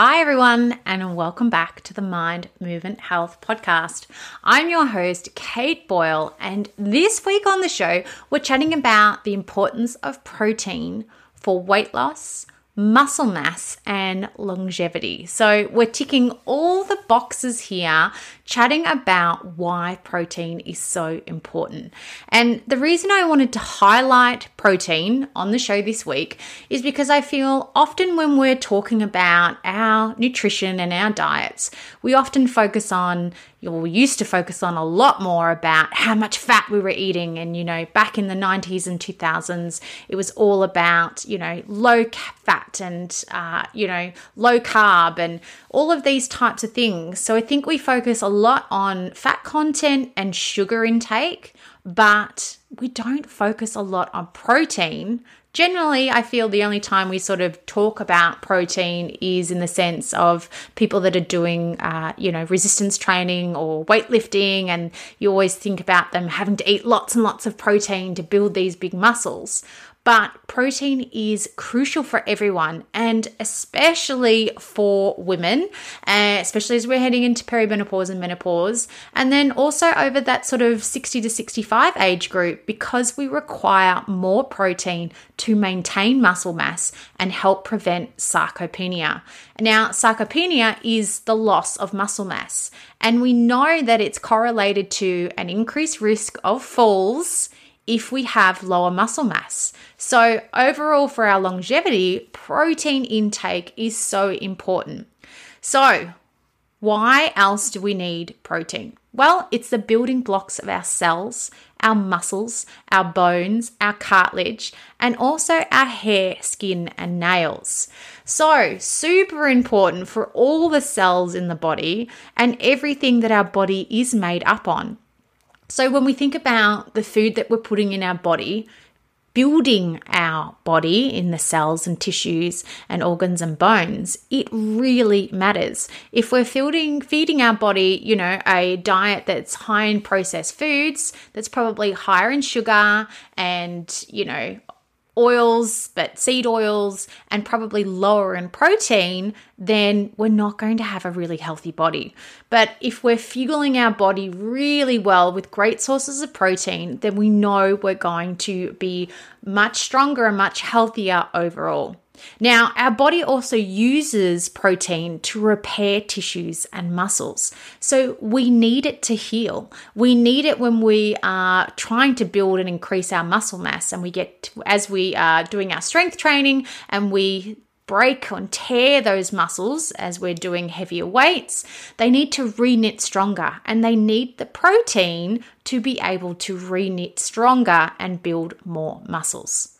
Hi, everyone, and welcome back to the Mind Movement Health Podcast. I'm your host, Kate Boyle, and this week on the show, we're chatting about the importance of protein for weight loss, muscle mass, and longevity. So, we're ticking all the boxes here, chatting about why protein is so important. And the reason I wanted to highlight protein on the show this week is because I feel often when we're talking about our nutrition and our diets, we often focus on or we used to focus on a lot more about how much fat we were eating. And, you know, back in the 90s and 2000s, it was all about, you know, low fat and, uh, you know, low carb and all of these types of things. So I think we focus a lot on fat content and sugar intake, but we don't focus a lot on protein generally, I feel the only time we sort of talk about protein is in the sense of people that are doing, uh, you know, resistance training or weightlifting, and you always think about them having to eat lots and lots of protein to build these big muscles. But protein is crucial for everyone and especially for women, uh, especially as we're heading into perimenopause and menopause. And then also over that sort of 60 to 65 age group because we require more protein to maintain muscle mass and help prevent sarcopenia. Now, sarcopenia is the loss of muscle mass, and we know that it's correlated to an increased risk of falls if we have lower muscle mass. So, overall, for our longevity, protein intake is so important. So, why else do we need protein? Well, it's the building blocks of our cells, our muscles, our bones, our cartilage, and also our hair, skin, and nails. So, super important for all the cells in the body and everything that our body is made up on. So, when we think about the food that we're putting in our body, building our body in the cells and tissues and organs and bones, it really matters. If we're feeding, feeding our body, you know, a diet that's high in processed foods, that's probably higher in sugar and, you know, oils, but seed oils, and probably lower in protein, then we're not going to have a really healthy body. But if we're fueling our body really well with great sources of protein, then we know we're going to be much stronger and much healthier overall. Now, our body also uses protein to repair tissues and muscles. So we need it to heal. We need it when we are trying to build and increase our muscle mass and we get to, as we are doing our strength training and we break and tear those muscles as we're doing heavier weights, they need to reknit stronger and they need the protein to be able to reknit stronger and build more muscles.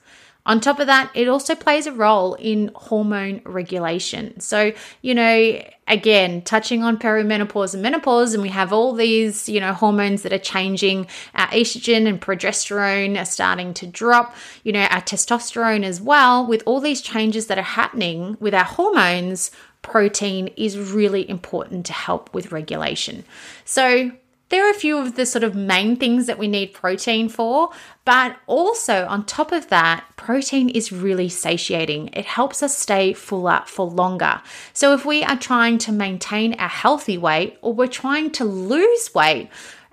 On top of that, it also plays a role in hormone regulation. So, you know, again, touching on perimenopause and menopause, and we have all these, you know, hormones that are changing. Our estrogen and progesterone are starting to drop, you know, our testosterone as well. With all these changes that are happening with our hormones, protein is really important to help with regulation. So, there are a few of the sort of main things that we need protein for, but also on top of that, protein is really satiating. It helps us stay fuller for longer. So if we are trying to maintain a healthy weight or we're trying to lose weight,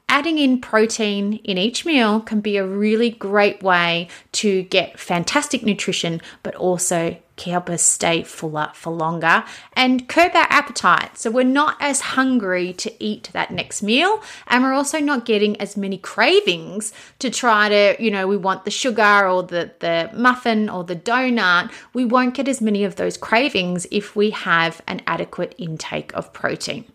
adding in protein in each meal can be a really great way to get fantastic nutrition, but also help us stay fuller for longer and curb our appetite. So we're not as hungry to eat that next meal, and we're also not getting as many cravings to try to, you know, we want the sugar or the, the muffin or the donut. We won't get as many of those cravings if we have an adequate intake of protein.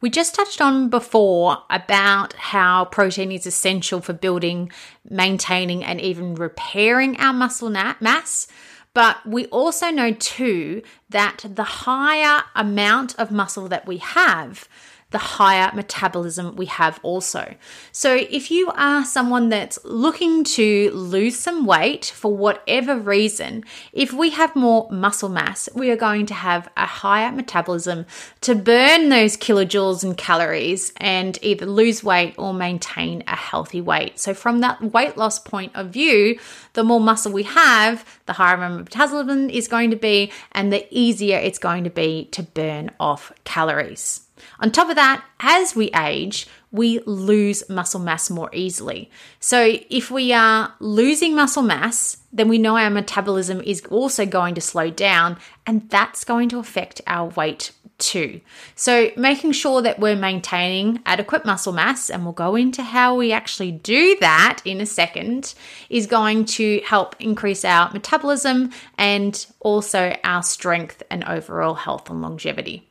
We just touched on before about how protein is essential for building, maintaining, and even repairing our muscle mass. But we also know too that the higher amount of muscle that we have, the higher metabolism we have also. So, if you are someone that's looking to lose some weight for whatever reason, if we have more muscle mass, we are going to have a higher metabolism to burn those kilojoules and calories and either lose weight or maintain a healthy weight. So, from that weight loss point of view, the more muscle we have, the higher our metabolism is going to be, and the easier it's going to be to burn off calories. On top of that, as we age, we lose muscle mass more easily. So, if we are losing muscle mass, then we know our metabolism is also going to slow down, and that's going to affect our weight too. So, making sure that we're maintaining adequate muscle mass, and we'll go into how we actually do that in a second, is going to help increase our metabolism and also our strength and overall health and longevity.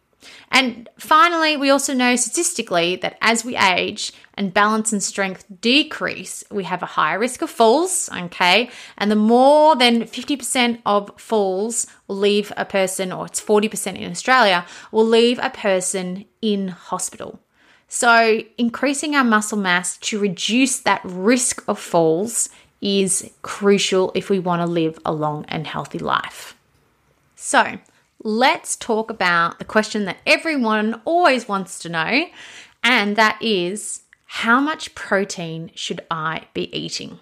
And finally, we also know statistically that as we age and balance and strength decrease, we have a higher risk of falls, okay? And the more than 50% of falls will leave a person, or it's 40% in Australia, will leave a person in hospital. So, increasing our muscle mass to reduce that risk of falls is crucial if we want to live a long and healthy life. So, let's talk about the question that everyone always wants to know, and that is how much protein should I be eating?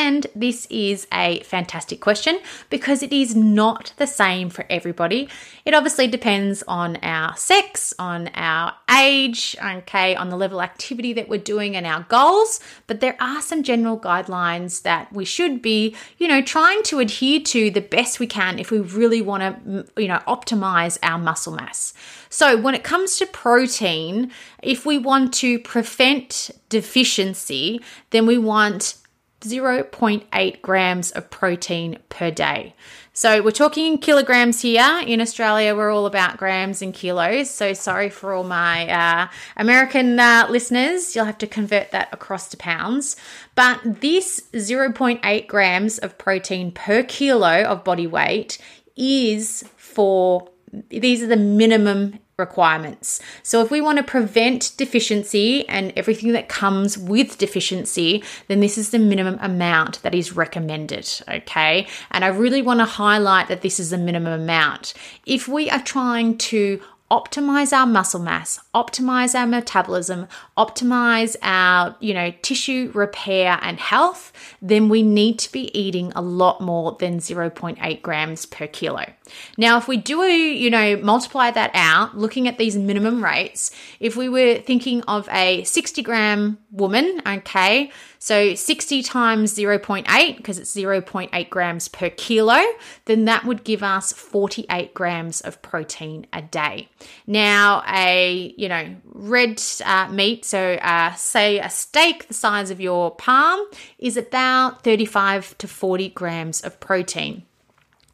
And this is a fantastic question because it is not the same for everybody. It obviously depends on our sex, on our age, okay, on the level of activity that we're doing and our goals, but there are some general guidelines that we should be, you know, trying to adhere to the best we can if we really want to, you know, optimize our muscle mass. So, when it comes to protein, if we want to prevent deficiency, then we want 0.8 grams of protein per day. So we're talking in kilograms here. In Australia, we're all about grams and kilos. So sorry for all my uh, American uh, listeners. You'll have to convert that across to pounds. But this 0.8 grams of protein per kilo of body weight is for these are the minimum requirements. So, if we want to prevent deficiency and everything that comes with deficiency, then this is the minimum amount that is recommended. Okay. And I really want to highlight that this is the minimum amount. If we are trying to optimize our muscle mass, optimize our metabolism, optimize our, you know, tissue repair and health, then we need to be eating a lot more than 0.8 grams per kilo. Now, if we do, you know, multiply that out, looking at these minimum rates, if we were thinking of a 60 gram woman, okay, so 60 times 0.8, because it's 0.8 grams per kilo, then that would give us 48 grams of protein a day. Now, a, you know, red uh, meat, so uh, say a steak the size of your palm, is about 35 to 40 grams of protein.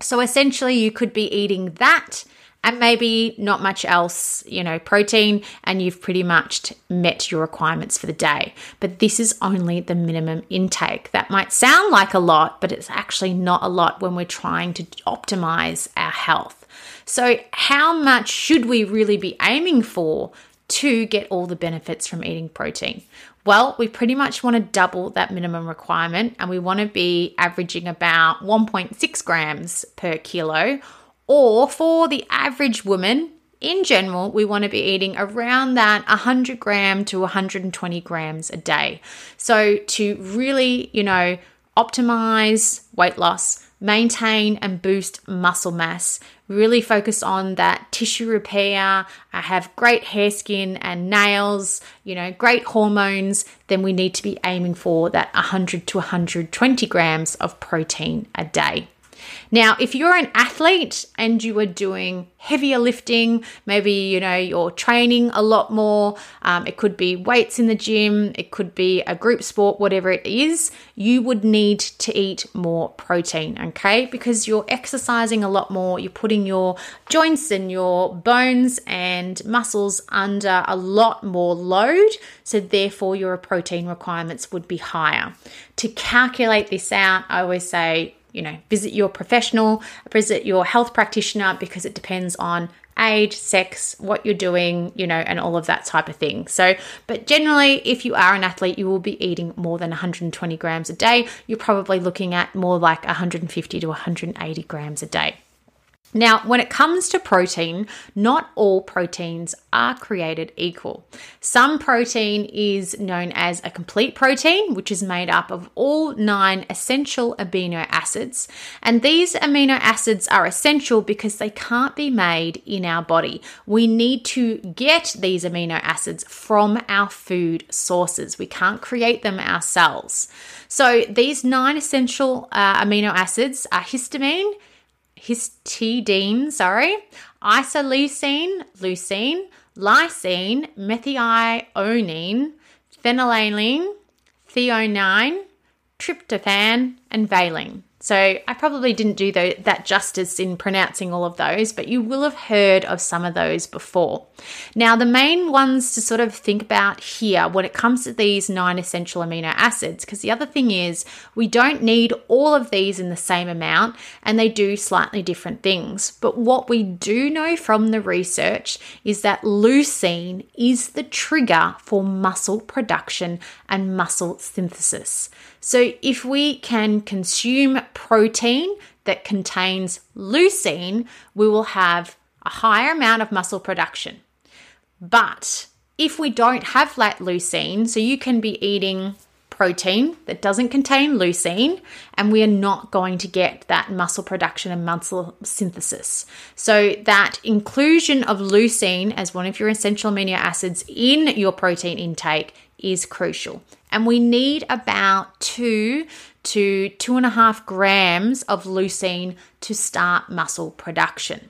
So essentially, you could be eating that and maybe not much else, you know, protein, and you've pretty much met your requirements for the day. But this is only the minimum intake. That might sound like a lot, but it's actually not a lot when we're trying to optimize our health. So, how much should we really be aiming for to get all the benefits from eating protein? Well, we pretty much want to double that minimum requirement and we want to be averaging about 1.6 grams per kilo or for the average woman, in general, we want to be eating around that 100 gram to 120 grams a day. So, to really, you know, optimize weight loss, maintain and boost muscle mass, really focus on that tissue repair, I have great hair, skin, and nails, you know, great hormones, then we need to be aiming for that 100 to 120 grams of protein a day. Now, if you're an athlete and you are doing heavier lifting, maybe you know you're training a lot more, um, it could be weights in the gym, it could be a group sport, whatever it is, you would need to eat more protein, okay? Because you're exercising a lot more, you're putting your joints and your bones and muscles under a lot more load, so therefore your protein requirements would be higher. To calculate this out, I always say you know, visit your professional, visit your health practitioner because it depends on age, sex, what you're doing, you know, and all of that type of thing. So, but generally, if you are an athlete, you will be eating more than 120 grams a day. You're probably looking at more like 150 to 180 grams a day. Now, when it comes to protein, not all proteins are created equal. Some protein is known as a complete protein, which is made up of all nine essential amino acids. And these amino acids are essential because they can't be made in our body. We need to get these amino acids from our food sources, we can't create them ourselves. So, these nine essential uh, amino acids are histamine histidine, sorry, isoleucine, leucine, lysine, methionine, phenylalanine, threonine, tryptophan, and valine. So I probably didn't do that justice in pronouncing all of those, but you will have heard of some of those before. Now, the main ones to sort of think about here when it comes to these nine essential amino acids, because the other thing is we don't need all of these in the same amount and they do slightly different things. But what we do know from the research is that leucine is the trigger for muscle production and muscle synthesis. So, if we can consume protein that contains leucine, we will have a higher amount of muscle production. But if we don't have that leucine, so you can be eating protein that doesn't contain leucine, and we are not going to get that muscle production and muscle synthesis. So, that inclusion of leucine as one of your essential amino acids in your protein intake is crucial. And we need about two to two and a half grams of leucine to start muscle production.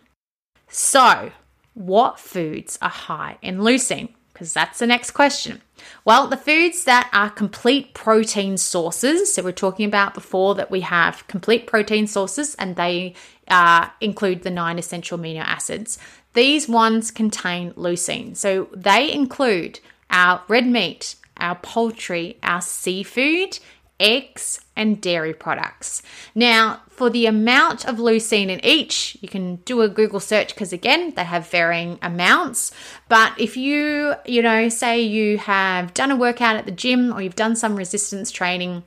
So, what foods are high in leucine? Because that's the next question. Well, the foods that are complete protein sources, so we're talking about before that we have complete protein sources and they uh, include the nine essential amino acids. These ones contain leucine. So they include our red meat, our poultry, our seafood, eggs, and dairy products. Now, for the amount of leucine in each, you can do a Google search because again, they have varying amounts. But if you, you know, say you have done a workout at the gym or you've done some resistance training,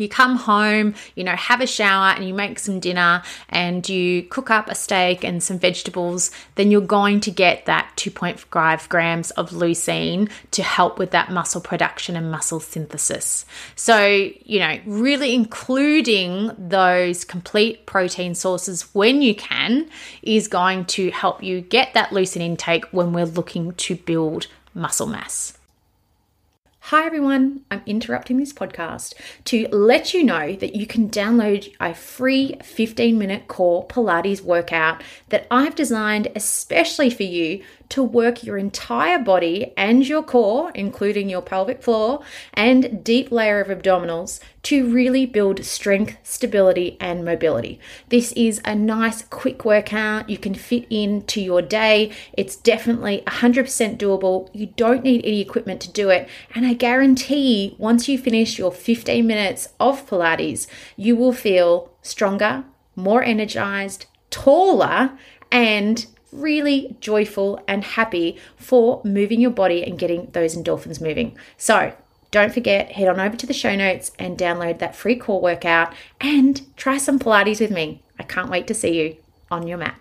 you come home, you know, have a shower and you make some dinner and you cook up a steak and some vegetables, then you're going to get that 2.5 grams of leucine to help with that muscle production and muscle synthesis. So, you know, really including those complete protein sources when you can is going to help you get that leucine intake when we're looking to build muscle mass. Hi everyone, I'm interrupting this podcast to let you know that you can download a free 15 minute core Pilates workout that I've designed especially for you to work your entire body and your core, including your pelvic floor and deep layer of abdominals, to really build strength, stability, and mobility. This is a nice, quick workout you can fit into your day. It's definitely 100% doable. You don't need any equipment to do it. And I guarantee once you finish your 15 minutes of Pilates, you will feel stronger, more energized, taller, and really joyful and happy for moving your body and getting those endorphins moving. So, don't forget, head on over to the show notes and download that free core workout and try some Pilates with me. I can't wait to see you on your mat.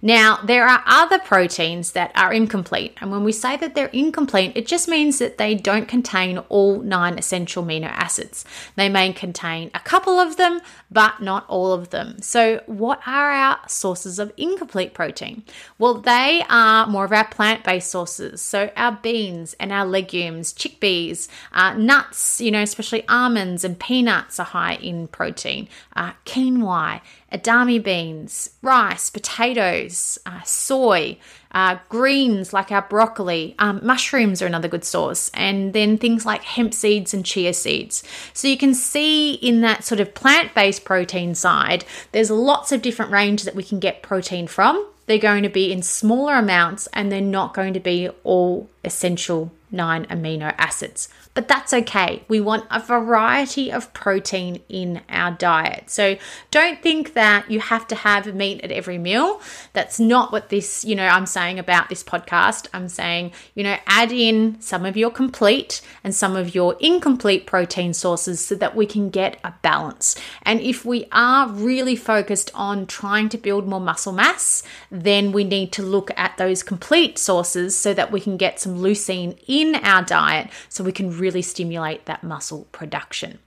Now, there are other proteins that are incomplete, and when we say that they're incomplete, it just means that they don't contain all nine essential amino acids. They may contain a couple of them, but not all of them. So, what are our sources of incomplete protein? Well, they are more of our plant based sources. So, our beans and our legumes, chickpeas, uh, nuts, you know, especially almonds and peanuts are high in protein, uh, quinoa edamame beans, rice, potatoes, uh, soy, uh, greens like our broccoli, um, mushrooms are another good source, and then things like hemp seeds and chia seeds. So you can see in that sort of plant based protein side, there's lots of different range that we can get protein from. They're going to be in smaller amounts and they're not going to be all essential nine amino acids. But that's okay. We want a variety of protein in our diet. So don't think that you have to have meat at every meal. That's not what this, you know, I'm saying about this podcast. I'm saying, you know, add in some of your complete and some of your incomplete protein sources so that we can get a balance. And if we are really focused on trying to build more muscle mass, then we need to look at those complete sources so that we can get some leucine in our diet so we can really stimulate that muscle production.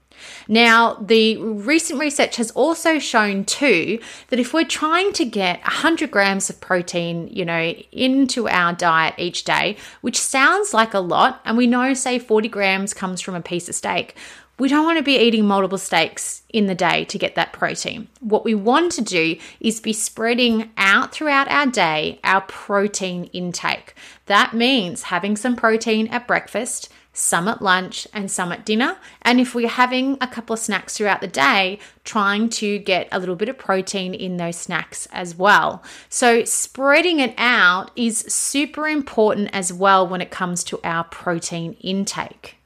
Now, the recent research has also shown too that if we're trying to get 100 grams of protein, you know, into our diet each day, which sounds like a lot, and we know, say, 40 grams comes from a piece of steak, we don't want to be eating multiple steaks in the day to get that protein. What we want to do is be spreading out throughout our day our protein intake. That means having some protein at breakfast, some at lunch, and some at dinner. And if we're having a couple of snacks throughout the day, trying to get a little bit of protein in those snacks as well. So, spreading it out is super important as well when it comes to our protein intake.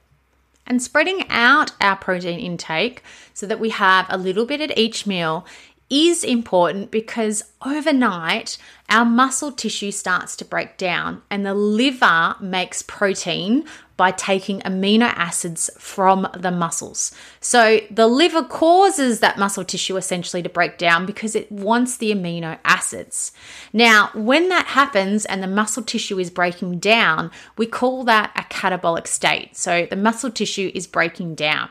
And spreading out our protein intake so that we have a little bit at each meal is important because overnight our muscle tissue starts to break down and the liver makes protein by taking amino acids from the muscles. So the liver causes that muscle tissue essentially to break down because it wants the amino acids. Now, when that happens and the muscle tissue is breaking down, we call that a catabolic state. So the muscle tissue is breaking down.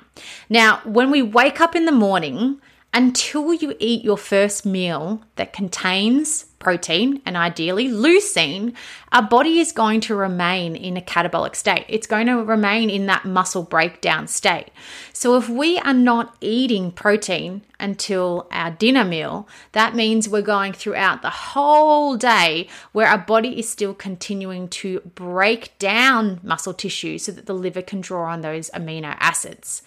Now, when we wake up in the morning, until you eat your first meal that contains protein and ideally leucine, our body is going to remain in a catabolic state. It's going to remain in that muscle breakdown state. So, if we are not eating protein until our dinner meal, that means we're going throughout the whole day where our body is still continuing to break down muscle tissue so that the liver can draw on those amino acids.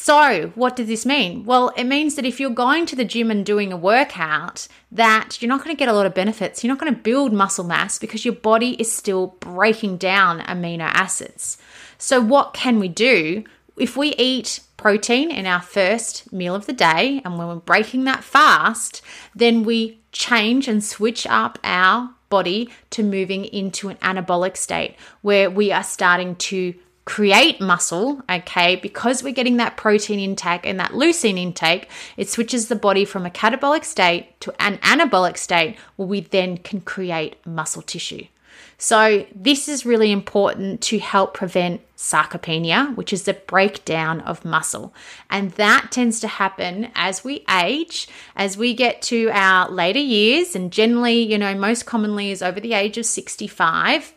So, what does this mean? Well, it means that if you're going to the gym and doing a workout, that you're not going to get a lot of benefits. You're not going to build muscle mass because your body is still breaking down amino acids. So, what can we do? If we eat protein in our first meal of the day and when we're breaking that fast, then we change and switch up our body to moving into an anabolic state where we are starting to create muscle, okay, because we're getting that protein intake and that leucine intake, it switches the body from a catabolic state to an anabolic state where we then can create muscle tissue. So, this is really important to help prevent sarcopenia, which is the breakdown of muscle. And that tends to happen as we age, as we get to our later years, and generally, you know, most commonly is over the age of 65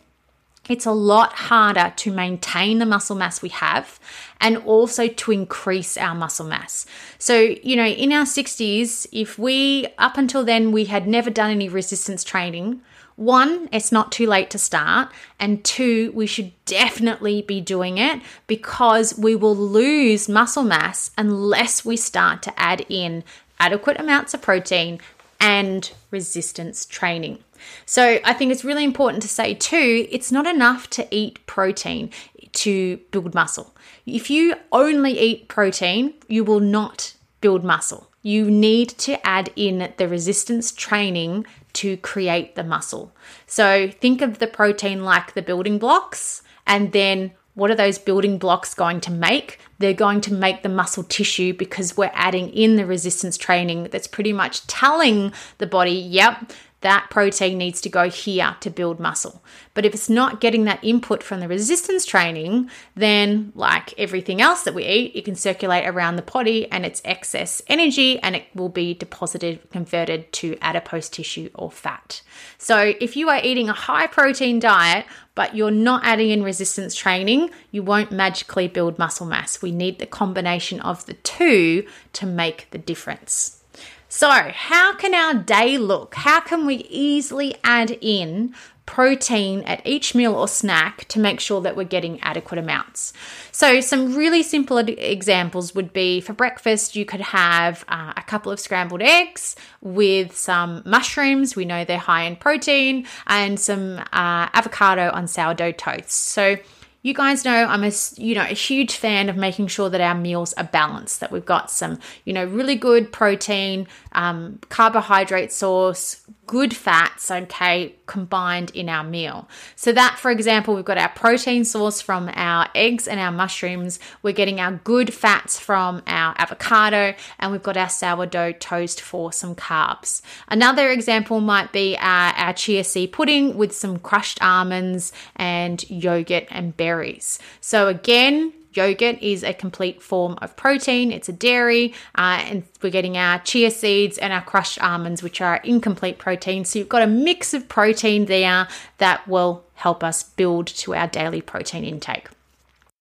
it's a lot harder to maintain the muscle mass we have and also to increase our muscle mass. So, you know, in our 60s, if we, up until then, we had never done any resistance training, one, it's not too late to start. And two, we should definitely be doing it because we will lose muscle mass unless we start to add in adequate amounts of protein and resistance training. So I think it's really important to say too, it's not enough to eat protein to build muscle. If you only eat protein, you will not build muscle. You need to add in the resistance training to create the muscle. So think of the protein like the building blocks and then what are those building blocks going to make? They're going to make the muscle tissue because we're adding in the resistance training that's pretty much telling the body, yep, that protein needs to go here to build muscle. But if it's not getting that input from the resistance training, then, like everything else that we eat, it can circulate around the body and it's excess energy and it will be deposited, converted to adipose tissue or fat. So, if you are eating a high protein diet, but you're not adding in resistance training, you won't magically build muscle mass. We need the combination of the two to make the difference. So, how can our day look? How can we easily add in protein at each meal or snack to make sure that we're getting adequate amounts? So, some really simple examples would be for breakfast, you could have uh, a couple of scrambled eggs with some mushrooms. We know they're high in protein, and some uh, avocado on sourdough toast. So, you guys know I'm a you know a huge fan of making sure that our meals are balanced, that we've got some you know really good protein, um, carbohydrate source, good fats, okay, combined in our meal. So that, for example, we've got our protein source from our eggs and our mushrooms. We're getting our good fats from our avocado, and we've got our sourdough toast for some carbs. Another example might be our, our chia seed pudding with some crushed almonds and yogurt and berries. So again, Yogurt is a complete form of protein, it's a dairy, uh, and we're getting our chia seeds and our crushed almonds, which are incomplete protein. So you've got a mix of protein there that will help us build to our daily protein intake.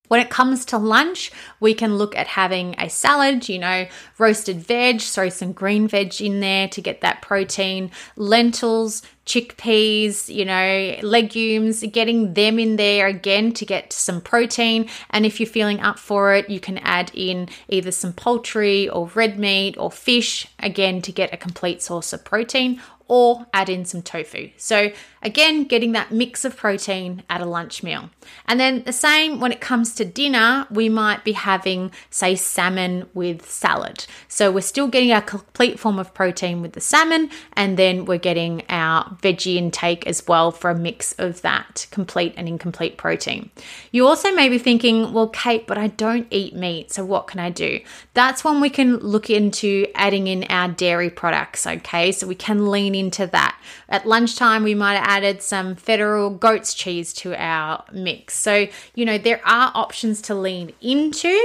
When it comes to lunch, we can look at having a salad, you know, roasted veg, throw some green veg in there to get that protein, lentils, chickpeas, you know, legumes, getting them in there again to get some protein. And if you're feeling up for it, you can add in either some poultry or red meat or fish, again, to get a complete source of protein or add in some tofu. So, again, getting that mix of protein at a lunch meal. And then the same when it comes to dinner, we might be having, say, salmon with salad. So, we're still getting our complete form of protein with the salmon, and then we're getting our veggie intake as well for a mix of that complete and incomplete protein. You also may be thinking, well, Kate, but I don't eat meat, so what can I do? That's when we can look into adding in our dairy products, okay? So, we can lean into that. At lunchtime, we might added some feta or goat's cheese to our mix. So, you know, there are options to lean into,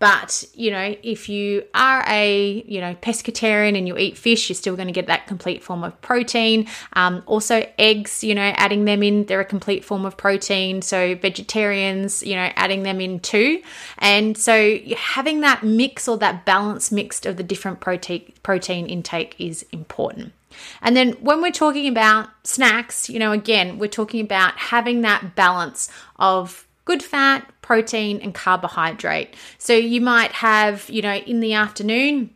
but, you know, if you are a, you know, pescatarian and you eat fish, you're still going to get that complete form of protein. Um, also, eggs, you know, adding them in, they're a complete form of protein. So, vegetarians, you know, adding them in too. And so, having that mix or that balance mixed of the different protein protein intake is important. And then when we're talking about snacks, you know, again, we're talking about having that balance of good fat, protein, and carbohydrate. So you might have, you know, in the afternoon,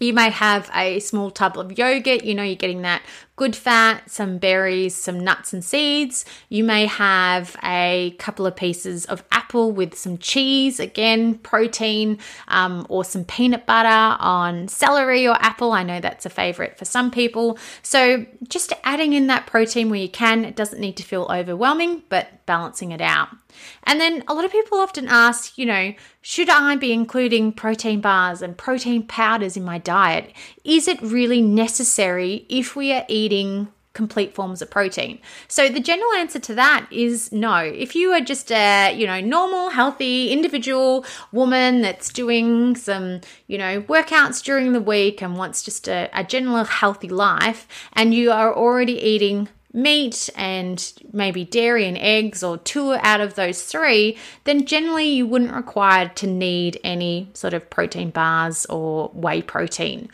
you may have a small tub of yogurt, you know, you're getting that good fat, some berries, some nuts and seeds. You may have a couple of pieces of apple with some cheese, again, protein, um, or some peanut butter on celery or apple. I know that's a favorite for some people. So just adding in that protein where you can, it doesn't need to feel overwhelming, but balancing it out. And then a lot of people often ask, you know, should I be including protein bars and protein powders in my diet? Is it really necessary if we are eating complete forms of protein? So the general answer to that is no. If you are just a, you know, normal, healthy individual woman that's doing some, you know, workouts during the week and wants just a, a general healthy life and you are already eating meat and maybe dairy and eggs or two out of those three, then generally you wouldn't require to need any sort of protein bars or whey protein.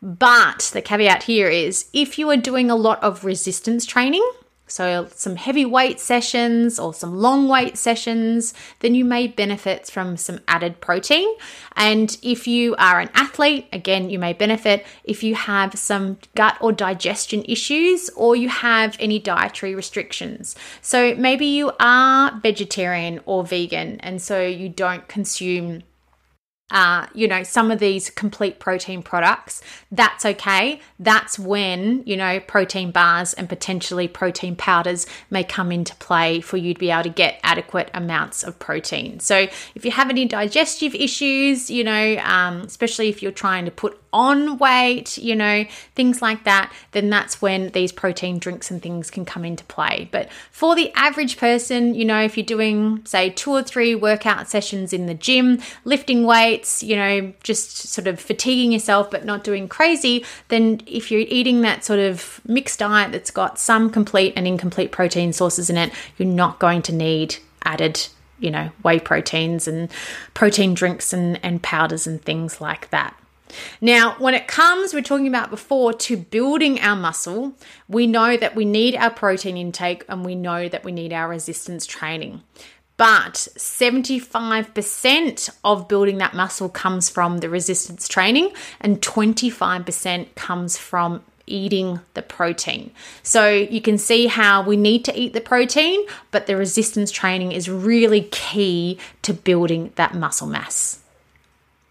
But the caveat here is if you are doing a lot of resistance training, so some heavy weight sessions or some long weight sessions, then you may benefit from some added protein. And if you are an athlete, again, you may benefit if you have some gut or digestion issues or you have any dietary restrictions. So maybe you are vegetarian or vegan, and so you don't consume uh, you know, some of these complete protein products, that's okay. That's when, you know, protein bars and potentially protein powders may come into play for you to be able to get adequate amounts of protein. So, if you have any digestive issues, you know, um, especially if you're trying to put on weight, you know, things like that, then that's when these protein drinks and things can come into play. But for the average person, you know, if you're doing, say, two or three workout sessions in the gym, lifting weights, you know, just sort of fatiguing yourself but not doing crazy, then if you're eating that sort of mixed diet that's got some complete and incomplete protein sources in it, you're not going to need added you know, whey proteins and protein drinks and, and powders and things like that. Now, when it comes, we're talking about before, to building our muscle, we know that we need our protein intake and we know that we need our resistance training. But 75% of building that muscle comes from the resistance training, and 25% comes from eating the protein. So you can see how we need to eat the protein, but the resistance training is really key to building that muscle mass.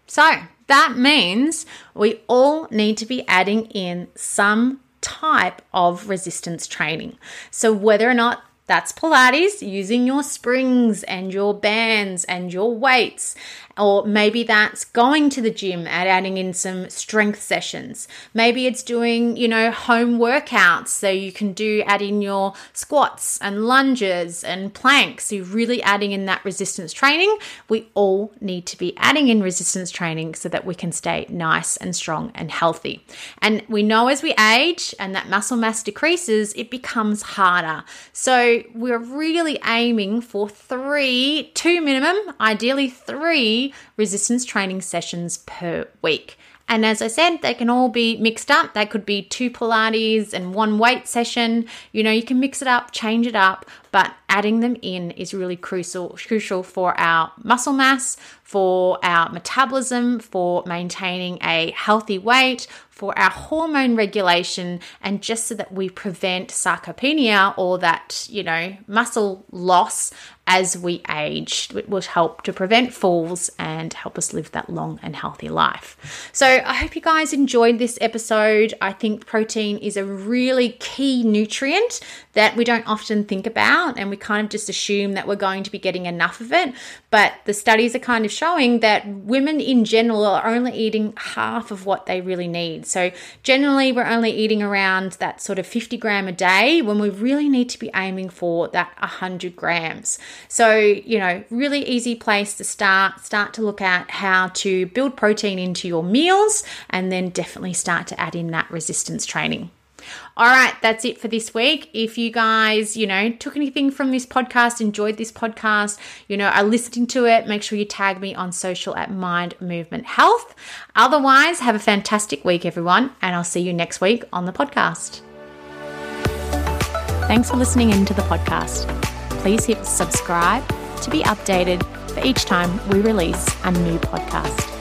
So that means we all need to be adding in some type of resistance training. So whether or not that's Pilates using your springs and your bands and your weights or maybe that's going to the gym and adding in some strength sessions. Maybe it's doing, you know, home workouts. So you can do add in your squats and lunges and planks. So you're really adding in that resistance training. We all need to be adding in resistance training so that we can stay nice and strong and healthy. And we know as we age and that muscle mass decreases, it becomes harder. So we're really aiming for three, two minimum, ideally three resistance training sessions per week. And as I said, they can all be mixed up. They could be two Pilates and one weight session. You know, you can mix it up, change it up, but adding them in is really crucial crucial for our muscle mass, for our metabolism, for maintaining a healthy weight, for our hormone regulation, and just so that we prevent sarcopenia or that, you know, muscle loss as we age. It will help to prevent falls and help us live that long and healthy life. So, I hope you guys enjoyed this episode. I think protein is a really key nutrient that we don't often think about, and we kind of just assume that we're going to be getting enough of it. But the studies are kind of showing that women in general are only eating half of what they really need. So, generally, we're only eating around that sort of 50 gram a day when we really need to be aiming for that 100 grams. So, you know, really easy place to start. Start to look at how to build protein into your meals and then definitely start to add in that resistance training. All right, that's it for this week. If you guys, you know, took anything from this podcast, enjoyed this podcast, you know, are listening to it, make sure you tag me on social at Mind Movement Health. Otherwise, have a fantastic week, everyone, and I'll see you next week on the podcast. Thanks for listening in to the podcast please hit subscribe to be updated for each time we release a new podcast.